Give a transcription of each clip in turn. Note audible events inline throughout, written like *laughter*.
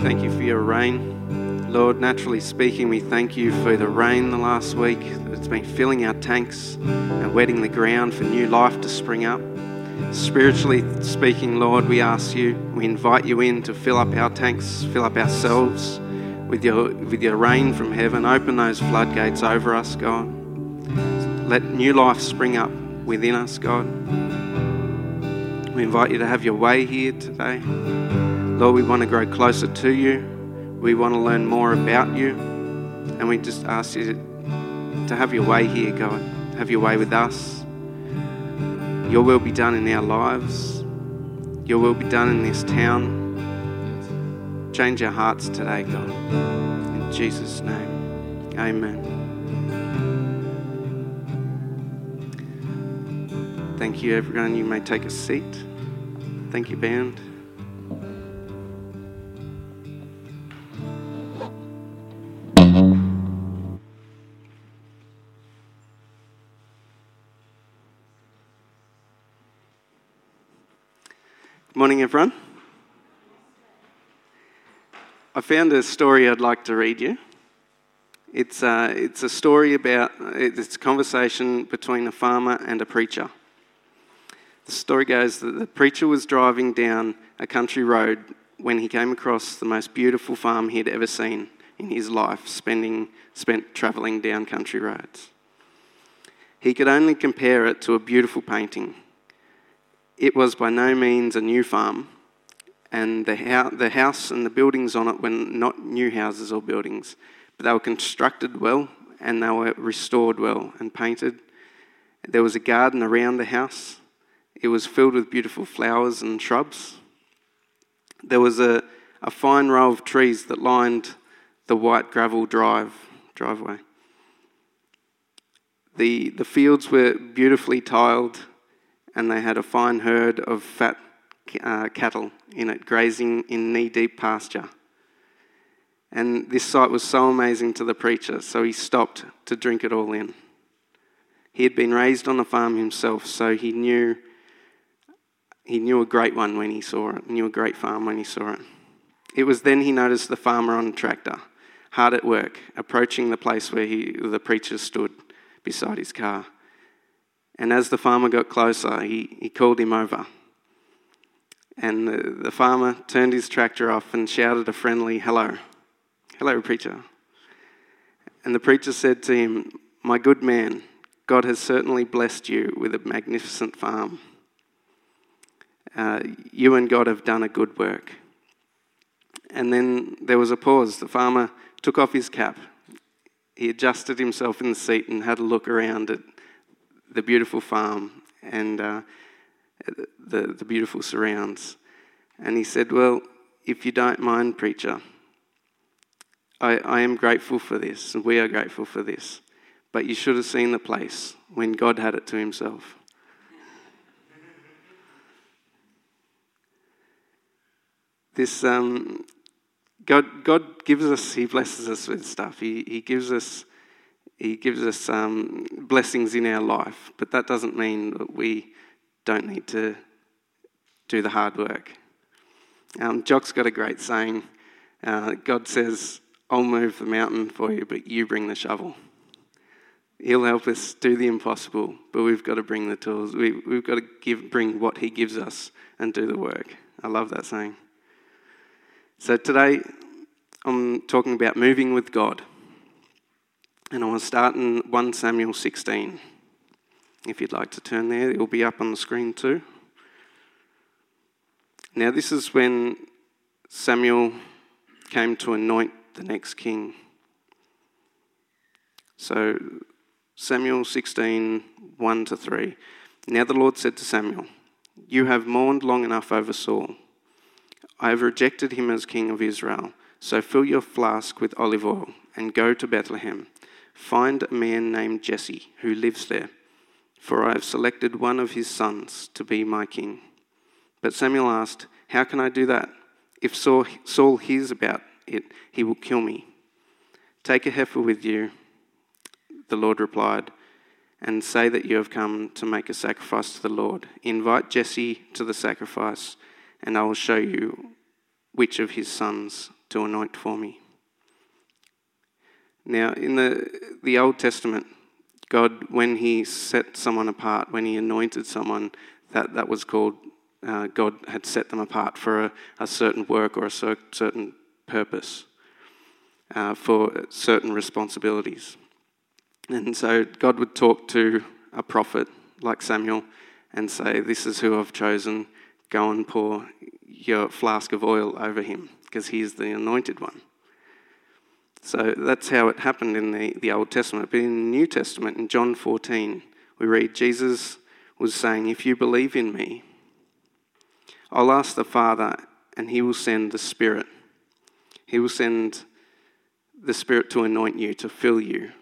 thank you for your rain. Lord, naturally speaking, we thank you for the rain the last week. It's been filling our tanks and wetting the ground for new life to spring up. Spiritually speaking, Lord, we ask you, we invite you in to fill up our tanks, fill up ourselves with your, with your rain from heaven. Open those floodgates over us, God. Let new life spring up within us, God. We invite you to have your way here today. Lord, we want to grow closer to you. We want to learn more about you. And we just ask you to, have your way here, God. Have your way with us. Your will be done in our lives. Your will be done in this town. Change our hearts today, God. In Jesus' name, amen. Thank you, everyone. You may take a seat. Thank you, band. Morning, everyone. I found a story I'd like to read you. It's, uh, it's a story about, it's a conversation between a farmer and a preacher. The story goes that the preacher was driving down a country road when he came across the most beautiful farm he'd ever seen in his life, spending, spent travelling down country roads. He could only compare it to a beautiful painting it was by no means a new farm, and the, ho- the house and the buildings on it were not new houses or buildings, but they were constructed well and they were restored well and painted. There was a garden around the house. It was filled with beautiful flowers and shrubs. There was a, a fine row of trees that lined the white gravel drive, driveway. The, the fields were beautifully tiled and they had a fine herd of fat uh, cattle in it, grazing in knee deep pasture. And this sight was so amazing to the preacher, so he stopped to drink it all in. He had been raised on a farm himself, so he knew he knew a great one when he saw it, knew a great farm when he saw it. It was then he noticed the farmer on a tractor, hard at work, approaching the place where he, the preacher stood beside his car. And as the farmer got closer, he, he called him over. And the, the farmer turned his tractor off and shouted a friendly hello. Hello, preacher. And the preacher said to him, My good man, God has certainly blessed you with a magnificent farm. Uh, you and God have done a good work. And then there was a pause. The farmer took off his cap. He adjusted himself in the seat and had a look around at the beautiful farm and uh, the, the beautiful surrounds. And he said, Well, if you don't mind, preacher, I, I am grateful for this, and we are grateful for this. But you should have seen the place when God had it to himself. This, um, God, God gives us, He blesses us with stuff. He, he gives us he gives us um, blessings in our life, but that doesn't mean that we don't need to do the hard work. Um, Jock's got a great saying uh, God says, I'll move the mountain for you, but you bring the shovel. He'll help us do the impossible, but we've got to bring the tools. We, we've got to give, bring what He gives us and do the work. I love that saying. So today, I'm talking about moving with God. And I want to start in 1 Samuel 16. If you'd like to turn there, it will be up on the screen too. Now, this is when Samuel came to anoint the next king. So, Samuel 16, 1 to 3. Now the Lord said to Samuel, You have mourned long enough over Saul. I have rejected him as king of Israel. So fill your flask with olive oil and go to Bethlehem Find a man named Jesse who lives there, for I have selected one of his sons to be my king. But Samuel asked, How can I do that? If Saul hears about it, he will kill me. Take a heifer with you, the Lord replied, and say that you have come to make a sacrifice to the Lord. Invite Jesse to the sacrifice, and I will show you which of his sons to anoint for me. Now, in the, the Old Testament, God, when He set someone apart, when He anointed someone, that, that was called, uh, God had set them apart for a, a certain work or a cer- certain purpose, uh, for certain responsibilities. And so God would talk to a prophet like Samuel and say, This is who I've chosen. Go and pour your flask of oil over him because he is the anointed one. So that's how it happened in the, the Old Testament. But in the New Testament, in John 14, we read Jesus was saying, If you believe in me, I'll ask the Father, and he will send the Spirit. He will send the Spirit to anoint you, to fill you,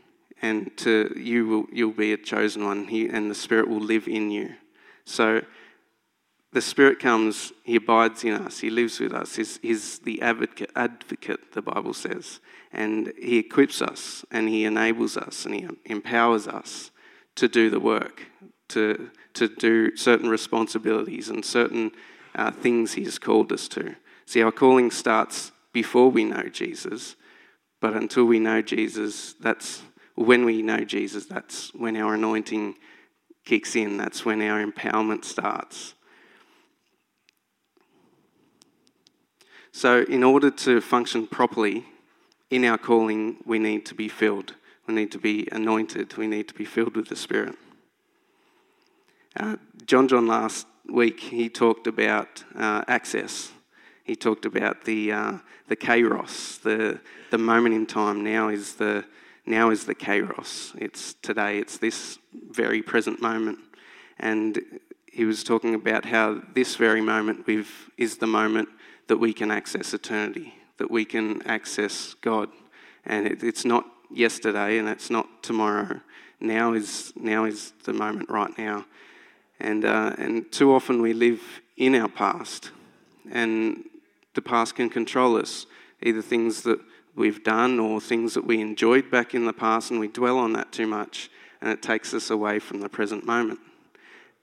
and to you will you'll be a chosen one. He, and the Spirit will live in you. So the Spirit comes, He abides in us, He lives with us. He's, he's the advocate, advocate, the Bible says. And He equips us and He enables us and He empowers us to do the work, to, to do certain responsibilities and certain uh, things He has called us to. See, our calling starts before we know Jesus, but until we know Jesus, that's when we know Jesus, that's when our anointing kicks in, that's when our empowerment starts. So, in order to function properly in our calling, we need to be filled. We need to be anointed. We need to be filled with the Spirit. Uh, John John last week, he talked about uh, access. He talked about the, uh, the kairos, the, the moment in time. Now is the, now is the kairos. It's today, it's this very present moment. And he was talking about how this very moment is the moment that we can access eternity, that we can access God. And it, it's not yesterday and it's not tomorrow. Now is, now is the moment right now. And, uh, and too often we live in our past, and the past can control us, either things that we've done or things that we enjoyed back in the past, and we dwell on that too much, and it takes us away from the present moment.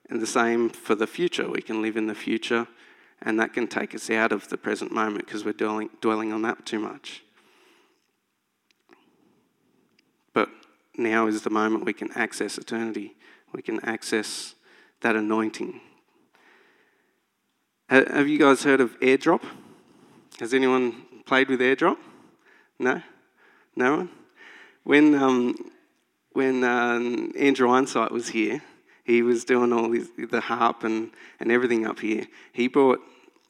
And the same for the future. We can live in the future and that can take us out of the present moment because we're dwelling, dwelling on that too much. But now is the moment we can access eternity, we can access that anointing. Have you guys heard of airdrop? Has anyone played with airdrop? No? No one? When, um, when um, Andrew Einsight was here, he was doing all his, the harp and, and everything up here. He brought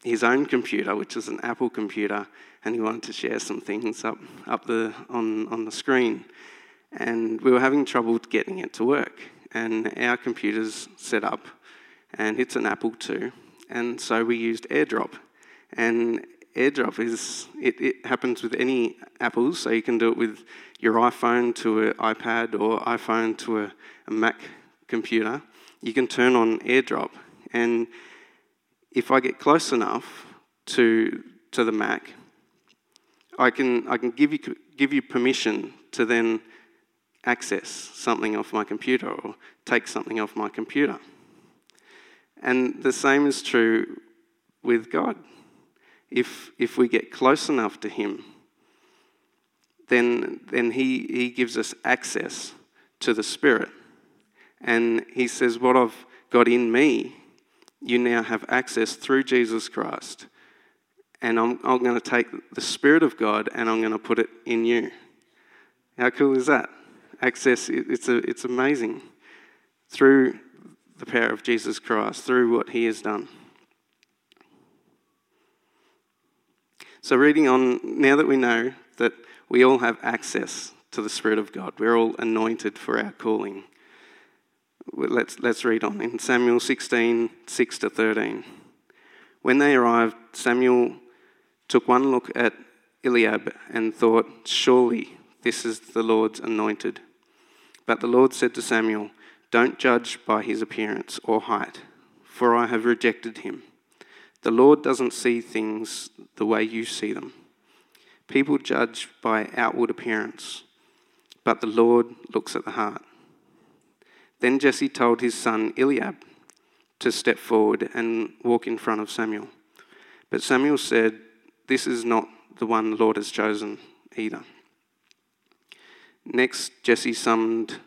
his own computer, which is an Apple computer, and he wanted to share some things up, up the, on, on the screen. And we were having trouble getting it to work. And our computer's set up, and it's an Apple too. And so we used AirDrop. And AirDrop is, it, it happens with any Apples, so you can do it with your iPhone to an iPad or iPhone to a, a Mac computer, you can turn on AirDrop. And if I get close enough to, to the Mac, I can, I can give, you, give you permission to then access something off my computer or take something off my computer. And the same is true with God. If, if we get close enough to Him, then, then he, he gives us access to the Spirit. And he says, What I've got in me, you now have access through Jesus Christ. And I'm, I'm going to take the Spirit of God and I'm going to put it in you. How cool is that? Access, it's, a, it's amazing. Through the power of Jesus Christ, through what he has done. So, reading on, now that we know that we all have access to the Spirit of God, we're all anointed for our calling let's, let's read on in Samuel 16 6 to 13. When they arrived, Samuel took one look at Eliab and thought, Surely this is the Lord's anointed. But the Lord said to Samuel, Don't judge by his appearance or height, for I have rejected him. The Lord doesn't see things the way you see them. People judge by outward appearance, but the Lord looks at the heart. Then Jesse told his son Eliab to step forward and walk in front of Samuel. But Samuel said, This is not the one the Lord has chosen either. Next, Jesse summoned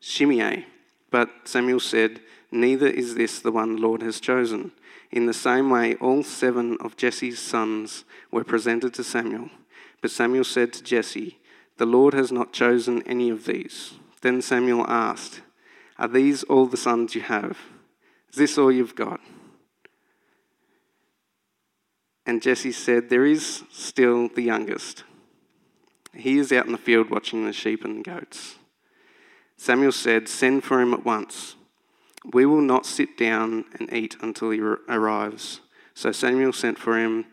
Shimei, but Samuel said, Neither is this the one the Lord has chosen. In the same way, all seven of Jesse's sons were presented to Samuel. But Samuel said to Jesse, The Lord has not chosen any of these. Then Samuel asked, Are these all the sons you have? Is this all you've got? And Jesse said, There is still the youngest. He is out in the field watching the sheep and goats. Samuel said, Send for him at once. We will not sit down and eat until he arrives. So Samuel sent for him.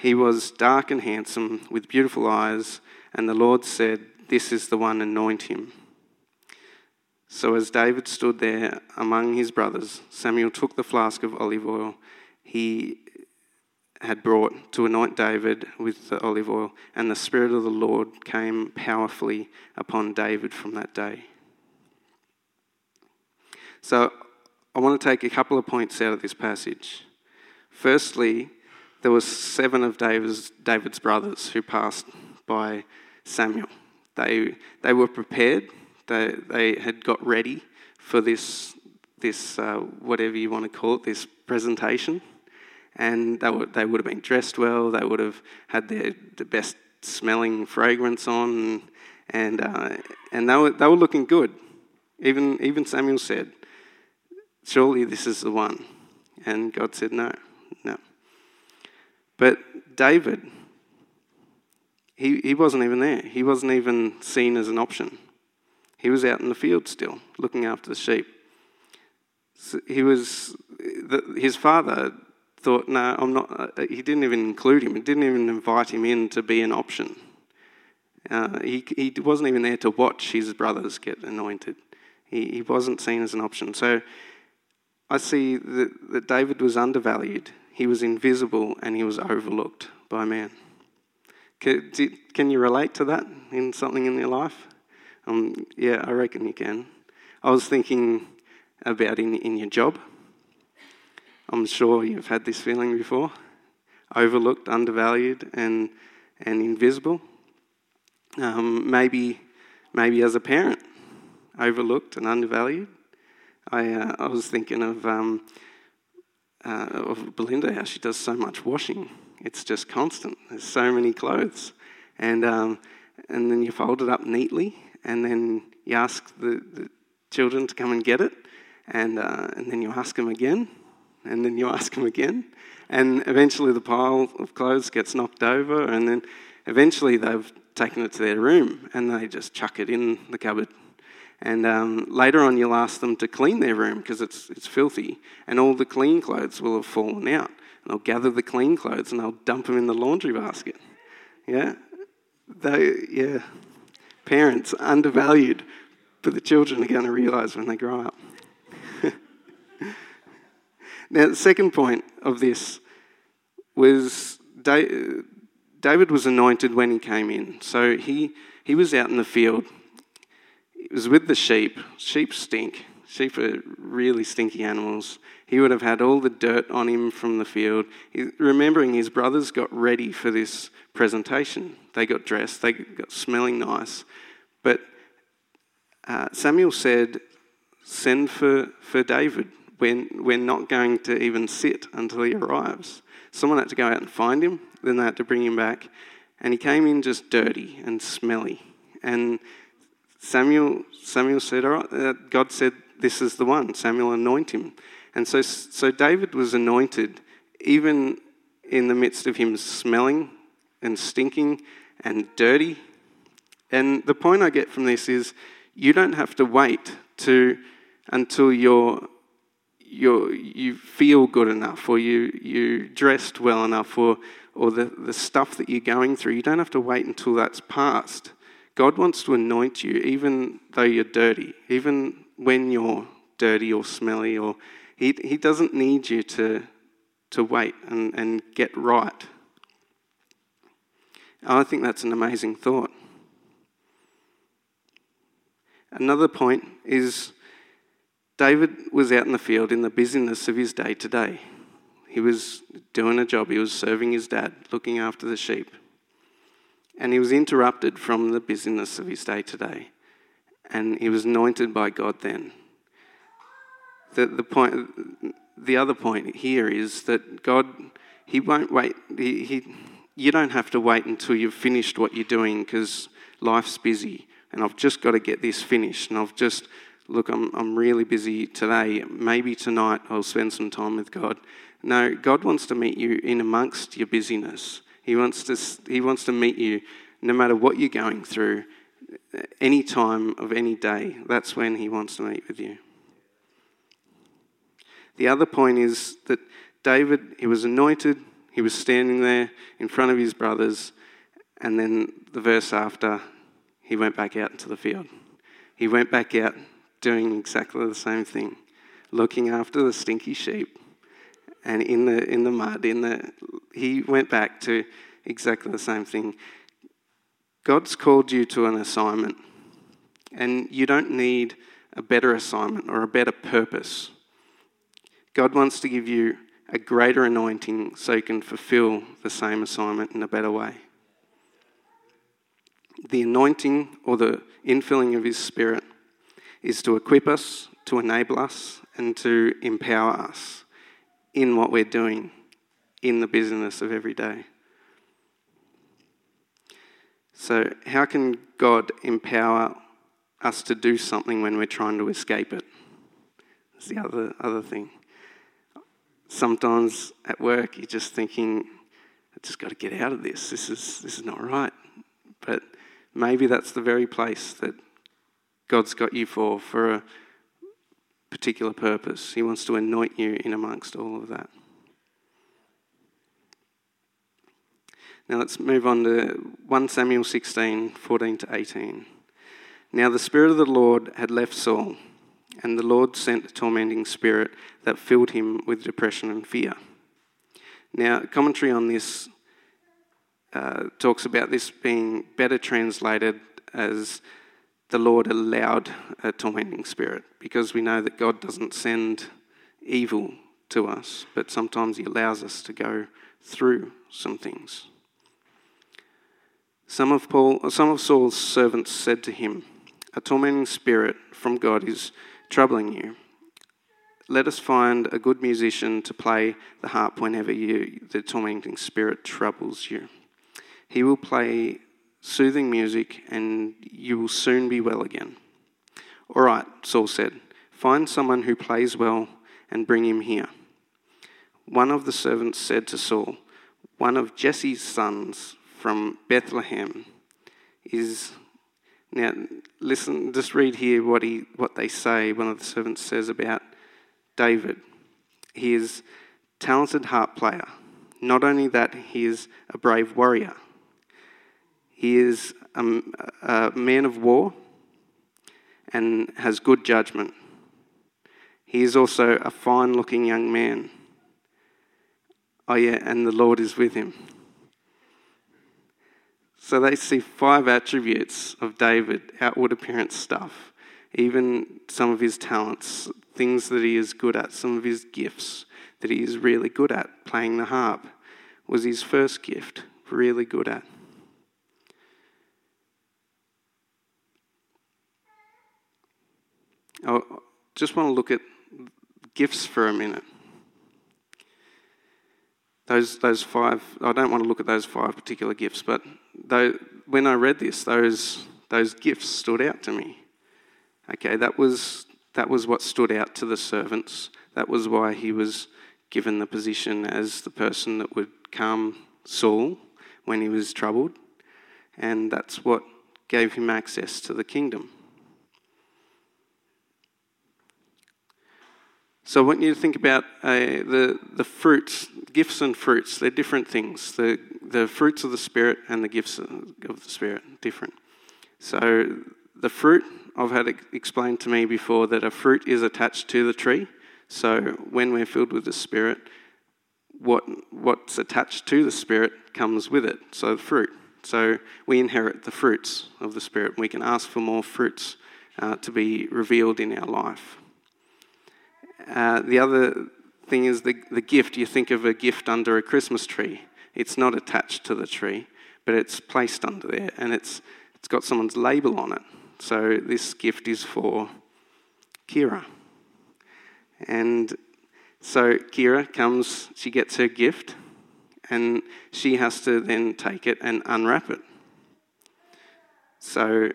He was dark and handsome, with beautiful eyes, and the Lord said, This is the one, anoint him. So as David stood there among his brothers, Samuel took the flask of olive oil he had brought to anoint David with the olive oil, and the Spirit of the Lord came powerfully upon David from that day. So I want to take a couple of points out of this passage. Firstly, there were seven of David's, David's brothers who passed by Samuel. They, they were prepared. They, they had got ready for this, this uh, whatever you want to call it, this presentation. And they, were, they would have been dressed well. They would have had their the best smelling fragrance on. And, uh, and they, were, they were looking good. Even, even Samuel said, Surely this is the one. And God said, No, no. But David, he, he wasn't even there. He wasn't even seen as an option. He was out in the field still, looking after the sheep. So he was, his father thought, no, I'm not, uh, he didn't even include him. He didn't even invite him in to be an option. Uh, he, he wasn't even there to watch his brothers get anointed. He, he wasn't seen as an option. So I see that, that David was undervalued, he was invisible, and he was overlooked by man. Can, can you relate to that in something in your life? Um, yeah, I reckon you can. I was thinking about in, in your job. I'm sure you've had this feeling before overlooked, undervalued, and, and invisible. Um, maybe, maybe as a parent, overlooked and undervalued. I, uh, I was thinking of, um, uh, of Belinda, how she does so much washing. It's just constant. There's so many clothes. And, um, and then you fold it up neatly, and then you ask the, the children to come and get it, and, uh, and then you ask them again, and then you ask them again. And eventually the pile of clothes gets knocked over, and then eventually they've taken it to their room and they just chuck it in the cupboard and um, later on, you'll ask them to clean their room because it's, it's filthy, and all the clean clothes will have fallen out. And they'll gather the clean clothes and they'll dump them in the laundry basket. Yeah? They, yeah. Parents, undervalued, but the children are going to realise when they grow up. *laughs* now, the second point of this was David was anointed when he came in. So he, he was out in the field he was with the sheep. Sheep stink. Sheep are really stinky animals. He would have had all the dirt on him from the field. He, remembering his brothers got ready for this presentation. They got dressed, they got smelling nice. But uh, Samuel said, Send for, for David. We're, we're not going to even sit until he arrives. Someone had to go out and find him, then they had to bring him back. And he came in just dirty and smelly. And Samuel, Samuel said, All right, uh, God said, This is the one. Samuel anoint him. And so, so David was anointed even in the midst of him smelling and stinking and dirty. And the point I get from this is you don't have to wait to until you're, you're, you feel good enough or you, you dressed well enough or, or the, the stuff that you're going through. You don't have to wait until that's past. God wants to anoint you even though you're dirty, even when you're dirty or smelly, or He, he doesn't need you to, to wait and, and get right. I think that's an amazing thought. Another point is David was out in the field in the busyness of his day to day. He was doing a job, he was serving his dad, looking after the sheep. And he was interrupted from the busyness of his day to day. And he was anointed by God then. The, the, point, the other point here is that God, He won't wait. He, he, you don't have to wait until you've finished what you're doing because life's busy and I've just got to get this finished. And I've just, look, I'm, I'm really busy today. Maybe tonight I'll spend some time with God. No, God wants to meet you in amongst your busyness. He wants to, he wants to meet you no matter what you're going through, any time of any day. That's when He wants to meet with you. The other point is that David, he was anointed, he was standing there in front of his brothers, and then the verse after, he went back out into the field. He went back out doing exactly the same thing, looking after the stinky sheep. And in the, in the mud, in the, he went back to exactly the same thing. God's called you to an assignment, and you don't need a better assignment or a better purpose. God wants to give you a greater anointing so you can fulfill the same assignment in a better way. The anointing or the infilling of His Spirit is to equip us, to enable us, and to empower us in what we're doing in the business of every day. So, how can God empower us to do something when we're trying to escape it? That's the other, other thing. Sometimes at work, you're just thinking, I just got to get out of this. This is, this is not right. But maybe that's the very place that God's got you for, for a particular purpose. He wants to anoint you in amongst all of that. Now let's move on to 1 Samuel 16 14 to 18. Now the Spirit of the Lord had left Saul and the Lord sent a tormenting spirit that filled him with depression and fear. Now, commentary on this uh, talks about this being better translated as the Lord allowed a tormenting spirit, because we know that God doesn't send evil to us, but sometimes He allows us to go through some things. Some of, Paul, some of Saul's servants said to him, A tormenting spirit from God is troubling you, let us find a good musician to play the harp whenever you, the tormenting spirit troubles you. He will play soothing music and you will soon be well again. All right, Saul said, find someone who plays well and bring him here. One of the servants said to Saul, One of Jesse's sons from Bethlehem is now, listen, just read here what, he, what they say, one of the servants says about David. He is talented harp player. Not only that, he is a brave warrior. He is um, a, a man of war and has good judgment. He is also a fine looking young man. Oh, yeah, and the Lord is with him. So they see five attributes of David, outward appearance stuff, even some of his talents, things that he is good at, some of his gifts that he is really good at. Playing the harp was his first gift, really good at. I just want to look at gifts for a minute. Those, those five, I don't want to look at those five particular gifts, but though, when I read this, those, those gifts stood out to me. Okay, that was, that was what stood out to the servants. That was why he was given the position as the person that would calm Saul when he was troubled. And that's what gave him access to the kingdom. So I want you to think about uh, the, the fruits, gifts and fruits. They're different things. The, the fruits of the Spirit and the gifts of the Spirit, different. So the fruit, I've had it explained to me before that a fruit is attached to the tree. So when we're filled with the Spirit, what, what's attached to the Spirit comes with it. So the fruit. So we inherit the fruits of the Spirit. We can ask for more fruits uh, to be revealed in our life. Uh, the other thing is the, the gift. You think of a gift under a Christmas tree, it's not attached to the tree, but it's placed under there and it's, it's got someone's label on it. So this gift is for Kira. And so Kira comes, she gets her gift, and she has to then take it and unwrap it. So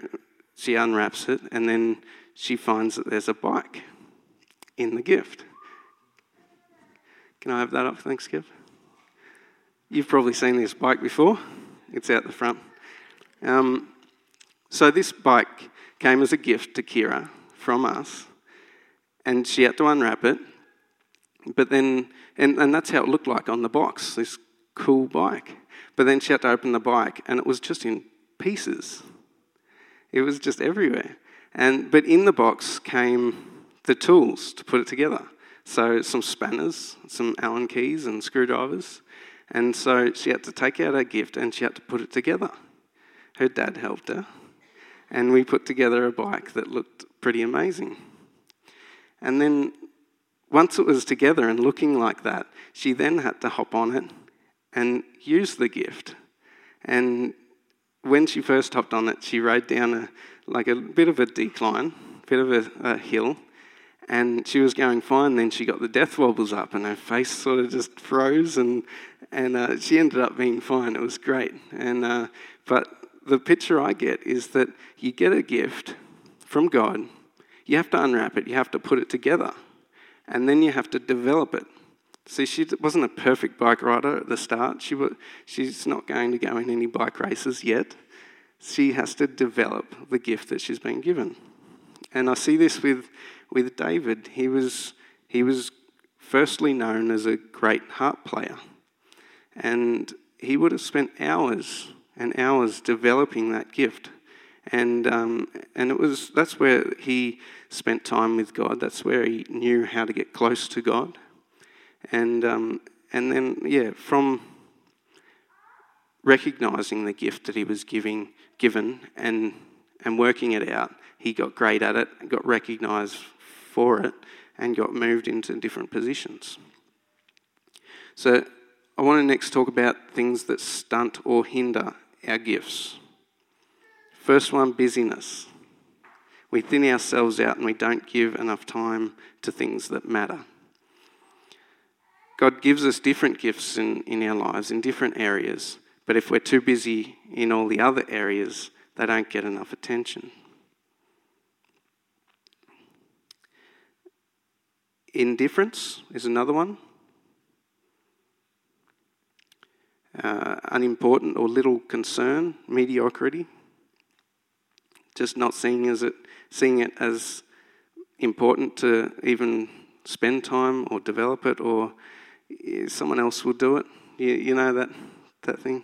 she unwraps it, and then she finds that there's a bike in the gift. Can I have that up? Thanks, Kev. You've probably seen this bike before. It's out the front. Um, so this bike came as a gift to Kira from us, and she had to unwrap it. But then, and, and that's how it looked like on the box, this cool bike. But then she had to open the bike, and it was just in pieces. It was just everywhere. And, but in the box came the tools to put it together. So some spanners, some Allen keys, and screwdrivers. And so she had to take out her gift and she had to put it together. Her dad helped her. And we put together a bike that looked pretty amazing. And then once it was together and looking like that, she then had to hop on it and use the gift. And when she first hopped on it, she rode down a, like a bit of a decline, a bit of a, a hill, and she was going fine. Then she got the death wobbles up, and her face sort of just froze, and and uh, she ended up being fine. It was great. And uh, but the picture I get is that you get a gift from God, you have to unwrap it, you have to put it together, and then you have to develop it. See, she wasn't a perfect bike rider at the start. She was, she's not going to go in any bike races yet. She has to develop the gift that she's been given. And I see this with with David. He was, he was firstly known as a great harp player, and he would have spent hours and hours developing that gift. And, um, and it was, that's where he spent time with God. That's where he knew how to get close to God. And, um, and then, yeah, from recognizing the gift that he was giving, given and, and working it out, he got great at it, got recognized for it and got moved into different positions. So, I want to next talk about things that stunt or hinder our gifts. First one busyness. We thin ourselves out and we don't give enough time to things that matter. God gives us different gifts in, in our lives in different areas, but if we're too busy in all the other areas, they don't get enough attention. Indifference is another one. Uh, unimportant or little concern, mediocrity. Just not seeing as it, seeing it as important to even spend time or develop it, or someone else will do it. You, you know that that thing.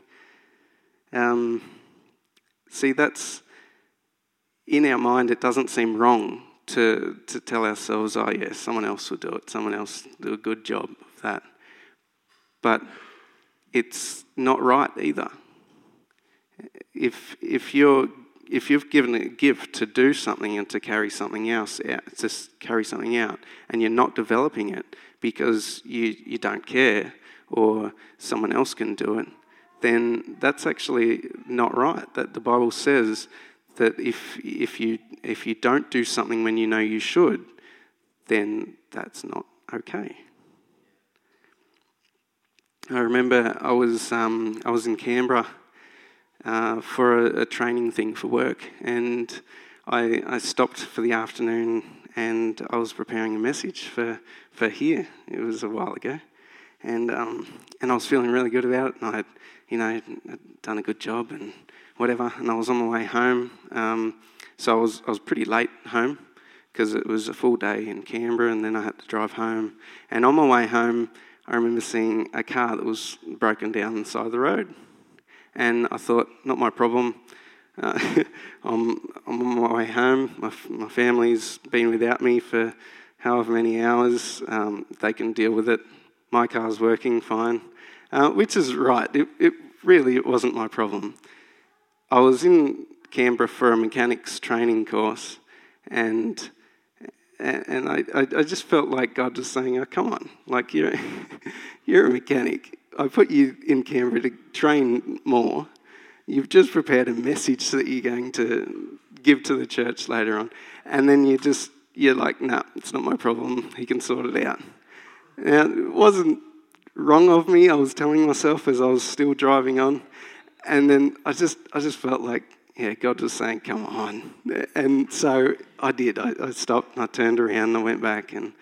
Um, see, that's in our mind. It doesn't seem wrong to, to tell ourselves, oh, yes, someone else will do it, someone else do a good job of that. But it's not right either. If, if, you're, if you've given a gift to do something and to carry something else out, to carry something out, and you're not developing it because you, you don't care or someone else can do it, then that's actually not right. That the Bible says that if, if, you, if you don't do something when you know you should, then that's not okay. I remember I was, um, I was in Canberra uh, for a, a, training thing for work, and I, I stopped for the afternoon and I was preparing a message for, for here. It was a while ago. And, um, and I was feeling really good about it, and I had, you know, done a good job and whatever, and I was on my way home. Um, so I was, I was pretty late home because it was a full day in Canberra, and then I had to drive home. And on my way home, I remember seeing a car that was broken down on the side of the road. And I thought, not my problem. Uh, *laughs* I'm, I'm, on my way home. My, my family's been without me for however many hours. Um, they can deal with it. My car's working fine, uh, which is right. It, it really it wasn't my problem. I was in Canberra for a mechanics training course, and and I, I just felt like God was saying, "Oh, come on, like you're *laughs* you're a mechanic. I put you in Canberra to train more, You've just prepared a message that you're going to give to the church later on. And then you just, you're like, no, nah, it's not my problem. He can sort it out. Now, it wasn't wrong of me. I was telling myself as I was still driving on. And then I just, I just felt like, yeah, God was saying, come on. And so I did. I, I stopped and I turned around and I went back. And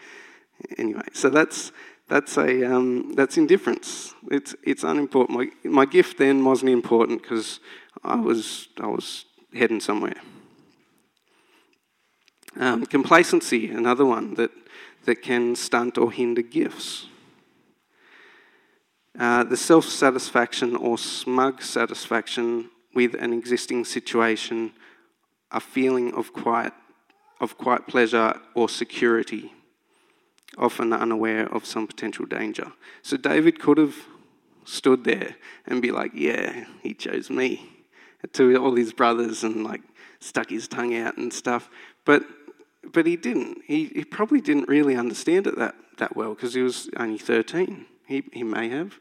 anyway, so that's, that's, a, um, that's indifference. It's, it's unimportant. My, my gift then wasn't important because I was, I was heading somewhere. Um, complacency, another one that, that can stunt or hinder gifts. Uh, the self satisfaction or smug satisfaction with an existing situation, a feeling of quiet, of quiet pleasure or security, often unaware of some potential danger. So David could have stood there and be like, "Yeah, he chose me," to all his brothers and like stuck his tongue out and stuff. But but he didn't. He, he probably didn't really understand it that, that well because he was only 13. He, he may have.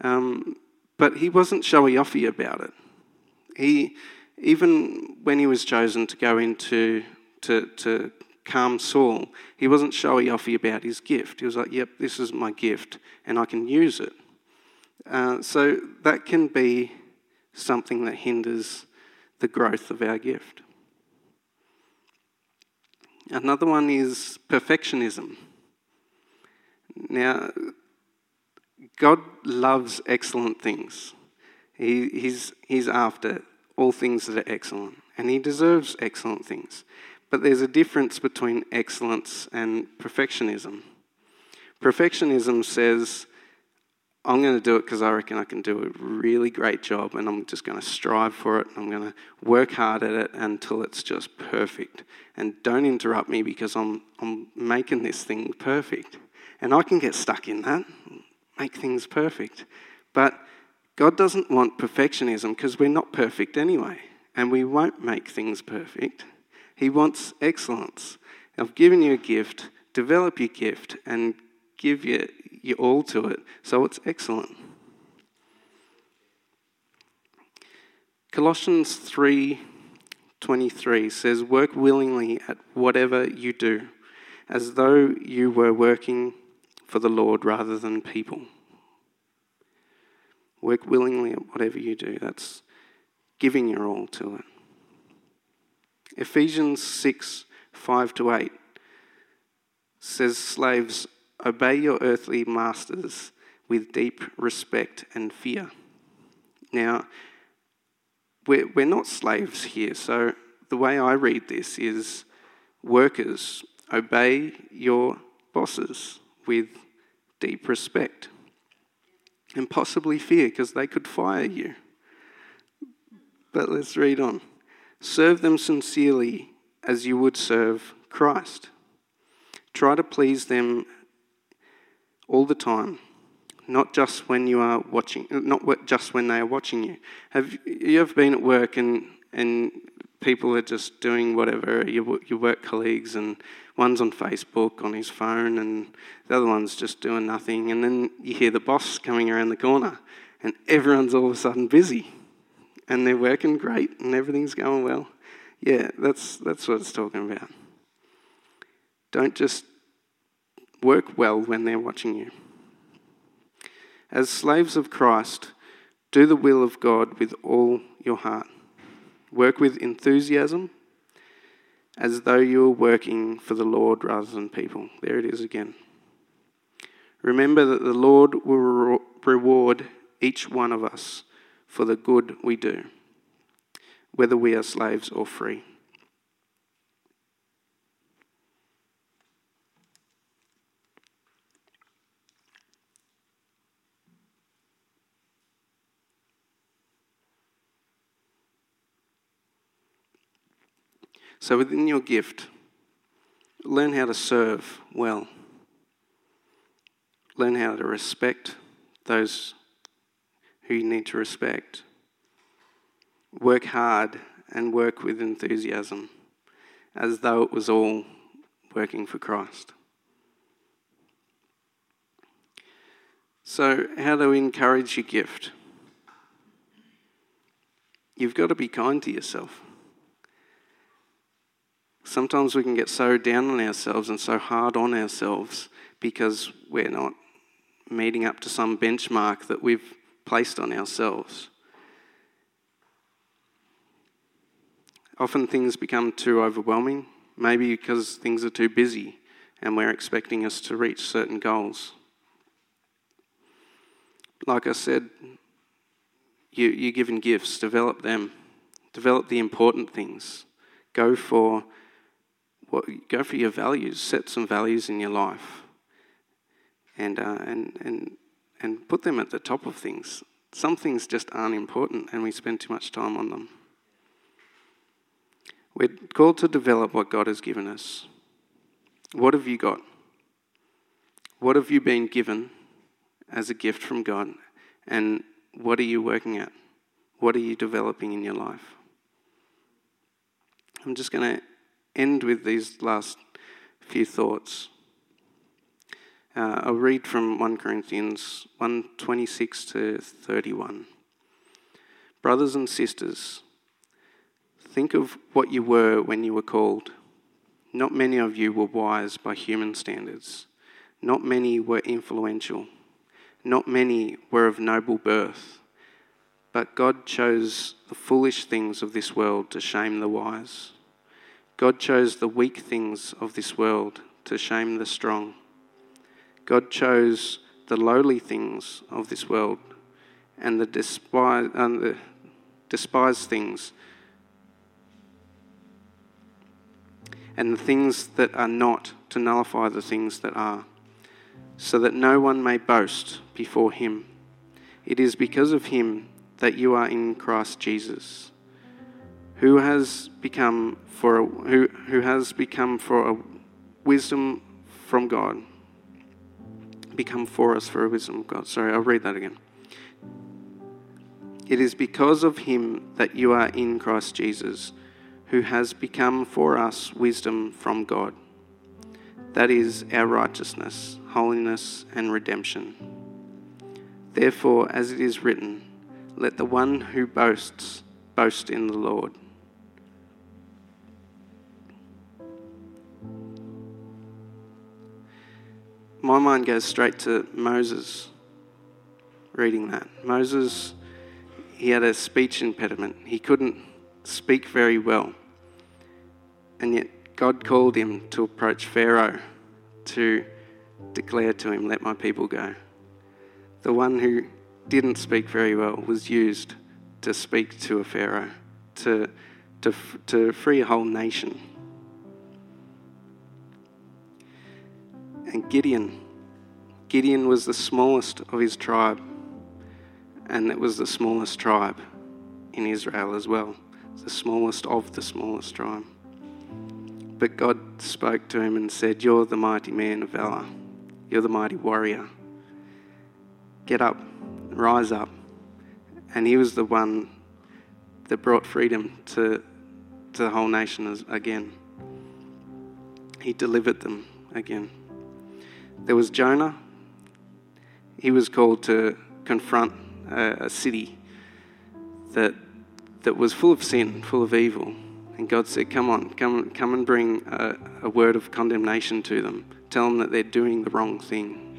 Um, but he wasn't showy offy about it. He, even when he was chosen to go into to, to calm Saul, he wasn't showy offy about his gift. He was like, yep, this is my gift and I can use it. Uh, so that can be something that hinders the growth of our gift. Another one is perfectionism. Now, God loves excellent things. He, he's, he's after all things that are excellent, and He deserves excellent things. But there's a difference between excellence and perfectionism. Perfectionism says, I'm going to do it because I reckon I can do a really great job and I'm just going to strive for it. I'm going to work hard at it until it's just perfect. And don't interrupt me because I'm, I'm making this thing perfect. And I can get stuck in that, make things perfect. But God doesn't want perfectionism because we're not perfect anyway. And we won't make things perfect. He wants excellence. I've given you a gift, develop your gift and give you your all to it. So it's excellent. Colossians 3:23 says work willingly at whatever you do as though you were working for the Lord rather than people. Work willingly at whatever you do. That's giving your all to it. Ephesians 6 5 to 8 says, Slaves, Obey your earthly masters with deep respect and fear. Now, we're, we're not slaves here, so the way I read this is workers, obey your bosses with deep respect and possibly fear because they could fire you. But let's read on. Serve them sincerely as you would serve Christ. Try to please them all the time, not just when you are watching, not just when they are watching you. Have you ever been at work and and people are just doing whatever your your work colleagues and one's on Facebook on his phone and the other one's just doing nothing, and then you hear the boss coming around the corner, and everyone's all of a sudden busy, and they're working great and everything's going well. Yeah, that's that's what it's talking about. Don't just Work well when they're watching you. As slaves of Christ, do the will of God with all your heart. Work with enthusiasm as though you were working for the Lord rather than people. There it is again. Remember that the Lord will reward each one of us for the good we do, whether we are slaves or free. So, within your gift, learn how to serve well. Learn how to respect those who you need to respect. Work hard and work with enthusiasm as though it was all working for Christ. So, how we encourage your gift? you've got to be kind to yourself. Sometimes we can get so down on ourselves and so hard on ourselves because we're not meeting up to some benchmark that we've placed on ourselves. Often things become too overwhelming, maybe because things are too busy and we're expecting us to reach certain goals. Like I said, you, you're given gifts, develop them, develop the important things. Go for what, go for your values, set some values in your life, and, uh, and, and, and put them at the top of things. Some things just aren't important, and we spend too much time on them. We're called to develop what God has given us. What have you got? What have you been given as a gift from God? And what are you working at? What are you developing in your life? I'm just going to end with these last few thoughts. Uh, I'll read from 1 Corinthians 1 26 to 31. Brothers and sisters, Think of what you were when you were called. Not many of you were wise by human standards. Not many were influential. Not many were of noble birth. But God chose the foolish things of this world to shame the wise. God chose the weak things of this world to shame the strong. God chose the lowly things of this world and the despised, and the despised things and the things that are not to nullify the things that are, so that no one may boast before him. It is because of him that you are in Christ Jesus, who has become for a, who, who has become for a wisdom from God. Become for us for a wisdom of God. Sorry, I'll read that again. It is because of him that you are in Christ Jesus who has become for us wisdom from God. That is our righteousness, holiness, and redemption. Therefore, as it is written, let the one who boasts boast in the Lord. My mind goes straight to Moses reading that. Moses, he had a speech impediment. He couldn't speak very well. And yet, God called him to approach Pharaoh to declare to him, Let my people go. The one who didn't speak very well was used to speak to a Pharaoh, to, to, to free a whole nation. And Gideon, Gideon was the smallest of his tribe, and it was the smallest tribe in Israel as well the smallest of the smallest tribe. But God spoke to him and said, You're the mighty man of valor. You're the mighty warrior. Get up, rise up. And he was the one that brought freedom to, to the whole nation again. He delivered them again. There was Jonah. He was called to confront a, a city that that was full of sin, full of evil. And God said, Come on, come, come and bring a, a word of condemnation to them. Tell them that they're doing the wrong thing.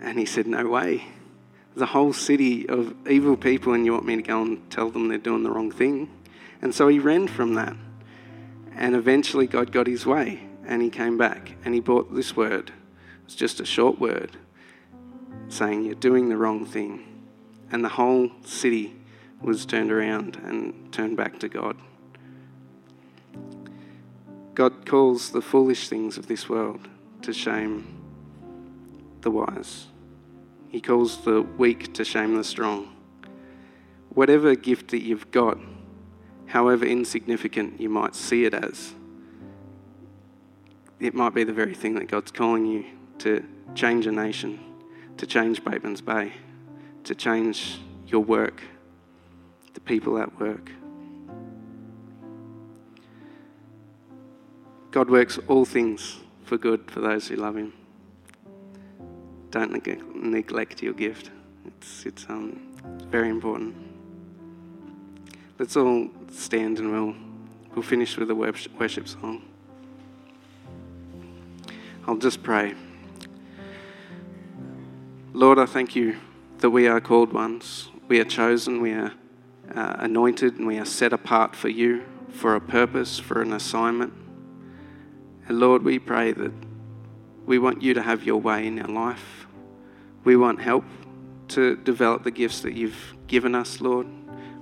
And he said, No way. There's a whole city of evil people, and you want me to go and tell them they're doing the wrong thing? And so he ran from that. And eventually, God got his way, and he came back, and he brought this word. It's just a short word saying, You're doing the wrong thing. And the whole city was turned around and turned back to God. God calls the foolish things of this world to shame the wise. He calls the weak to shame the strong. Whatever gift that you've got, however insignificant you might see it as, it might be the very thing that God's calling you to change a nation, to change Bateman's Bay, to change your work the people at work. God works all things for good for those who love Him. Don't neglect your gift. It's, it's, um, it's very important. let's all stand and we'll, we'll finish with a worship song. I'll just pray. Lord, I thank you that we are called ones. We are chosen, we are uh, anointed, and we are set apart for you, for a purpose, for an assignment. And Lord, we pray that we want you to have your way in our life. We want help to develop the gifts that you've given us, Lord.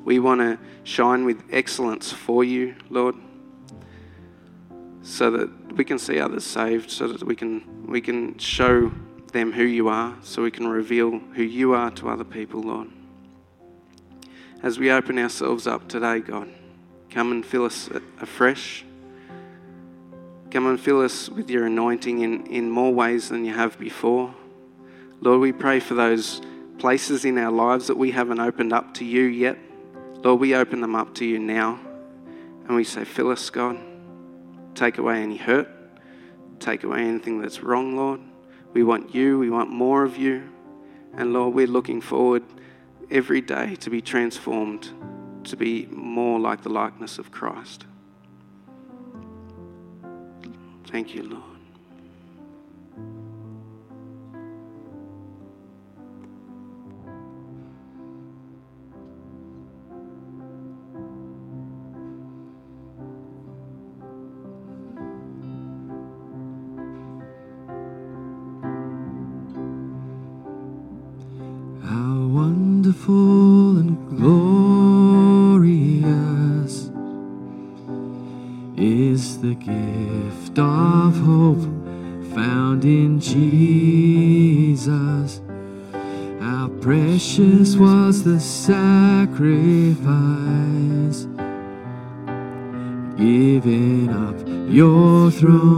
We want to shine with excellence for you, Lord, so that we can see others saved, so that we can, we can show them who you are, so we can reveal who you are to other people, Lord. As we open ourselves up today, God, come and fill us afresh. Come and fill us with your anointing in, in more ways than you have before. Lord, we pray for those places in our lives that we haven't opened up to you yet. Lord, we open them up to you now. And we say, Fill us, God. Take away any hurt. Take away anything that's wrong, Lord. We want you. We want more of you. And Lord, we're looking forward every day to be transformed, to be more like the likeness of Christ. Thank you, Lord. Throne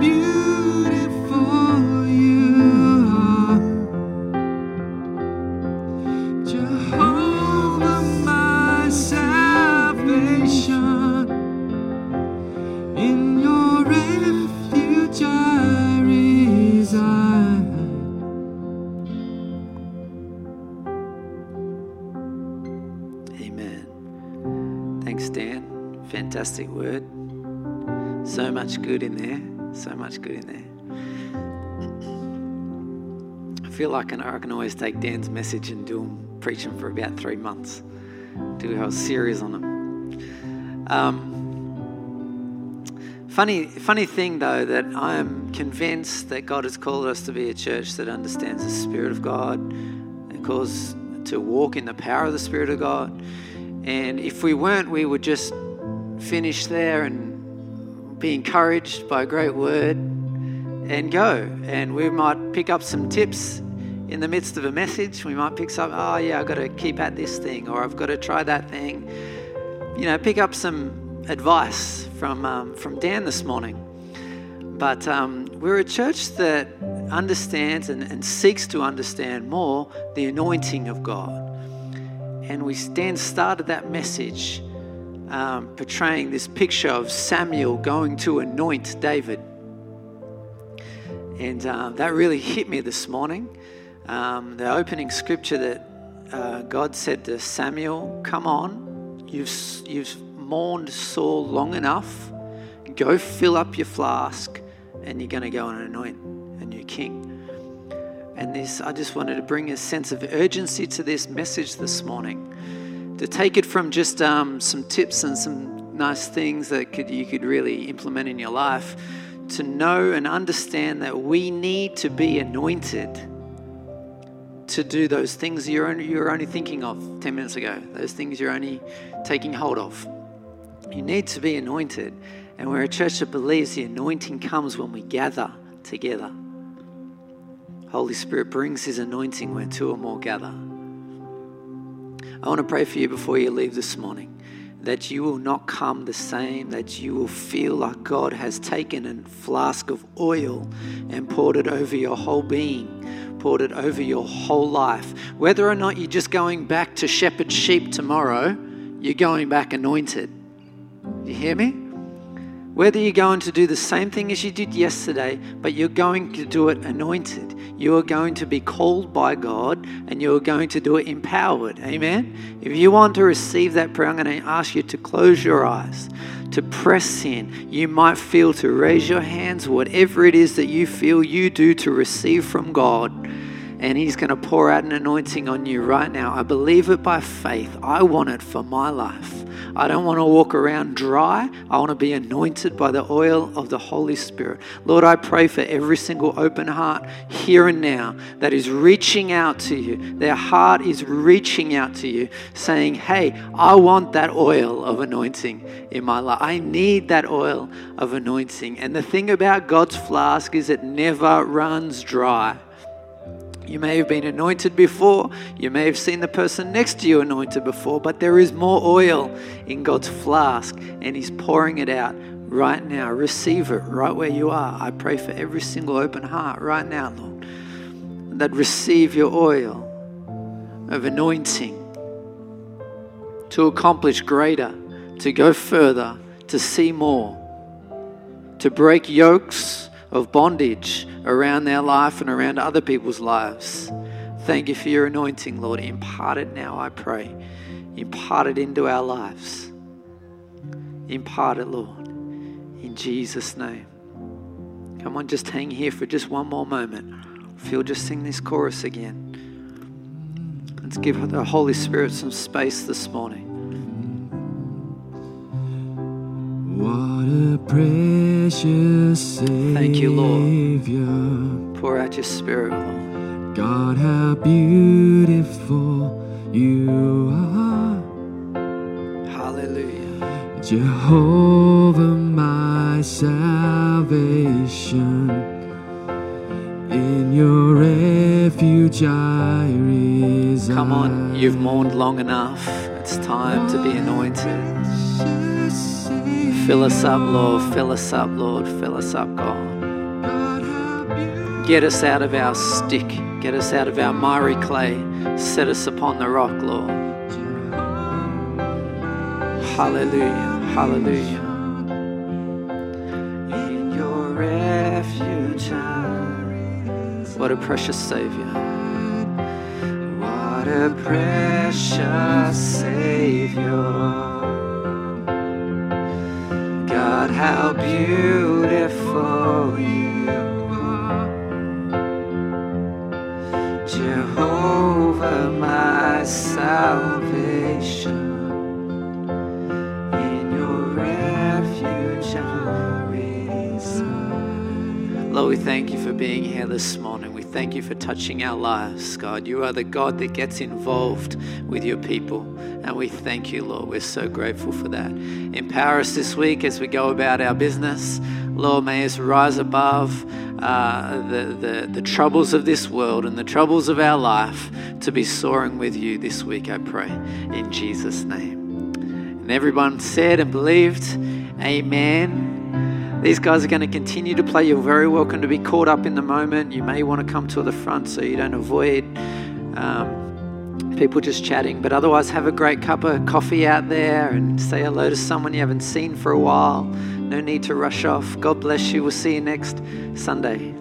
God, feel like I can always take Dan's message and do him preaching for about three months. Do a whole series on them. Um, funny, funny thing though that I am convinced that God has called us to be a church that understands the Spirit of God and calls to walk in the power of the Spirit of God. And if we weren't, we would just finish there and be encouraged by a great word and go. And we might pick up some tips in the midst of a message. We might pick some, oh, yeah, I've got to keep at this thing, or I've got to try that thing. You know, pick up some advice from, um, from Dan this morning. But um, we're a church that understands and, and seeks to understand more the anointing of God. And we Dan started that message um, portraying this picture of Samuel going to anoint David. And uh, that really hit me this morning. Um, the opening scripture that uh, God said to Samuel, Come on, you've, you've mourned Saul long enough. Go fill up your flask, and you're going to go and anoint a new king. And this, I just wanted to bring a sense of urgency to this message this morning. To take it from just um, some tips and some nice things that could, you could really implement in your life, to know and understand that we need to be anointed to do those things you're only, you're only thinking of 10 minutes ago, those things you're only taking hold of. You need to be anointed. And we're a church that believes the anointing comes when we gather together. Holy Spirit brings His anointing where two or more gather. I want to pray for you before you leave this morning that you will not come the same, that you will feel like God has taken a flask of oil and poured it over your whole being, poured it over your whole life. Whether or not you're just going back to shepherd sheep tomorrow, you're going back anointed. You hear me? Whether you're going to do the same thing as you did yesterday, but you're going to do it anointed. You are going to be called by God and you are going to do it empowered. Amen? If you want to receive that prayer, I'm going to ask you to close your eyes, to press in. You might feel to raise your hands, whatever it is that you feel you do to receive from God and He's going to pour out an anointing on you right now. I believe it by faith. I want it for my life. I don't want to walk around dry. I want to be anointed by the oil of the Holy Spirit. Lord, I pray for every single open heart here and now that is reaching out to you. Their heart is reaching out to you, saying, Hey, I want that oil of anointing in my life. I need that oil of anointing. And the thing about God's flask is it never runs dry. You may have been anointed before. You may have seen the person next to you anointed before, but there is more oil in God's flask, and He's pouring it out right now. Receive it right where you are. I pray for every single open heart right now, Lord, that receive your oil of anointing to accomplish greater, to go further, to see more, to break yokes of bondage around their life and around other people's lives. Thank you for your anointing, Lord. Impart it now, I pray. Impart it into our lives. Impart it, Lord, in Jesus' name. Come on, just hang here for just one more moment. You'll just sing this chorus again. Let's give the Holy Spirit some space this morning. Precious Savior. Thank you, Lord. Pour out your spirit, Lord. God, how beautiful you are. Hallelujah. Jehovah, my salvation. In your refuge I reside. Come on, you've mourned long enough. It's time to be anointed. Fill us up, Lord. Fill us up, Lord. Fill us up, God. Get us out of our stick. Get us out of our miry clay. Set us upon the rock, Lord. Hallelujah. Hallelujah. What a precious Savior. What a precious Savior. God, how beautiful you are. Jehovah, my salvation. In. Lord, we thank you for being here this morning. Thank you for touching our lives, God. You are the God that gets involved with your people. And we thank you, Lord. We're so grateful for that. Empower us this week as we go about our business. Lord, may us rise above uh, the, the, the troubles of this world and the troubles of our life to be soaring with you this week, I pray. In Jesus' name. And everyone said and believed, Amen. These guys are going to continue to play. You're very welcome to be caught up in the moment. You may want to come to the front so you don't avoid. Um, people just chatting. But otherwise, have a great cup of coffee out there and say hello to someone you haven't seen for a while. No need to rush off. God bless you. We'll see you next Sunday.